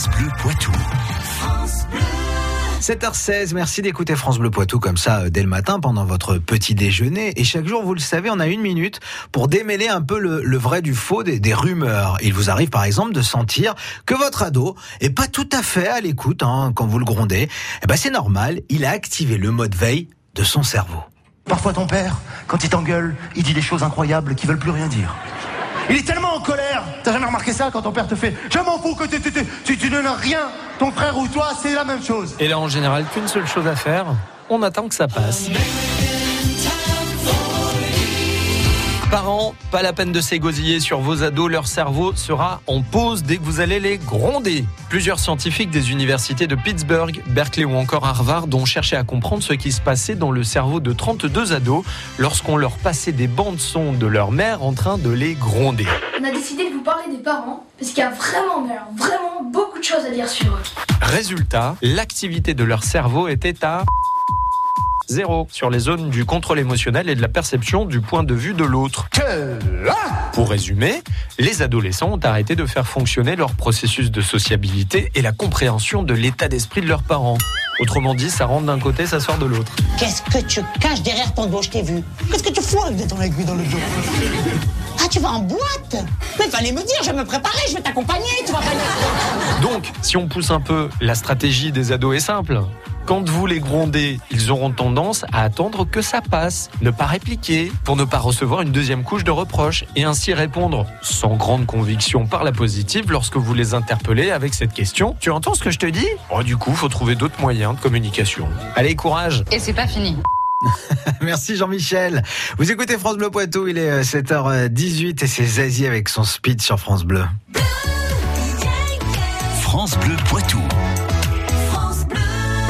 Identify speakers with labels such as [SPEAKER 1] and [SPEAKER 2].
[SPEAKER 1] France Bleu Poitou.
[SPEAKER 2] 7h16, merci d'écouter France Bleu Poitou comme ça euh, dès le matin pendant votre petit déjeuner. Et chaque jour, vous le savez, on a une minute pour démêler un peu le, le vrai du faux des, des, rumeurs. Il vous arrive par exemple de sentir que votre ado est pas tout à fait à l'écoute hein, quand vous le grondez. Eh ben c'est normal, il a activé le mode veille de son cerveau.
[SPEAKER 3] Parfois ton père, quand il t'engueule, il dit des choses incroyables qui veulent plus rien dire. Il est tellement en colère. T'as jamais remarqué ça quand ton père te fait Je m'en fous que tu, tu, tu, tu ne rien. Ton frère ou toi, c'est la même chose.
[SPEAKER 4] Et là, en général, qu'une seule chose à faire, on attend que ça passe. Parents, pas la peine de s'égosiller sur vos ados, leur cerveau sera en pause dès que vous allez les gronder. Plusieurs scientifiques des universités de Pittsburgh, Berkeley ou encore Harvard ont cherché à comprendre ce qui se passait dans le cerveau de 32 ados lorsqu'on leur passait des bandes son de leur mère en train de les gronder.
[SPEAKER 5] On a décidé de vous parler des parents parce qu'il y a vraiment, vraiment beaucoup de choses à dire sur eux.
[SPEAKER 4] Résultat, l'activité de leur cerveau était à zéro sur les zones du contrôle émotionnel et de la perception du point de vue de l'autre. Pour résumer, les adolescents ont arrêté de faire fonctionner leur processus de sociabilité et la compréhension de l'état d'esprit de leurs parents. Autrement dit, ça rentre d'un côté, ça sort de l'autre.
[SPEAKER 6] Qu'est-ce que tu caches derrière ton dos Je t'ai vu? Qu'est-ce que tu fous avec ton aiguille dans le dos? Ah, tu vas en boîte? Mais fallait me dire, je vais me préparer, je vais t'accompagner, tu vas pas
[SPEAKER 4] Donc, si on pousse un peu, la stratégie des ados est simple. Quand vous les grondez, ils auront tendance à attendre que ça passe, ne pas répliquer, pour ne pas recevoir une deuxième couche de reproches, et ainsi répondre sans grande conviction par la positive lorsque vous les interpellez avec cette question. Tu entends ce que je te dis? Oh, Du coup, faut trouver d'autres moyens de communication. Allez, courage
[SPEAKER 7] Et c'est pas fini.
[SPEAKER 2] Merci Jean-Michel. Vous écoutez France Bleu Poitou, il est 7h18 et c'est Zazie avec son speed sur France Bleu.
[SPEAKER 1] France Bleu Poitou.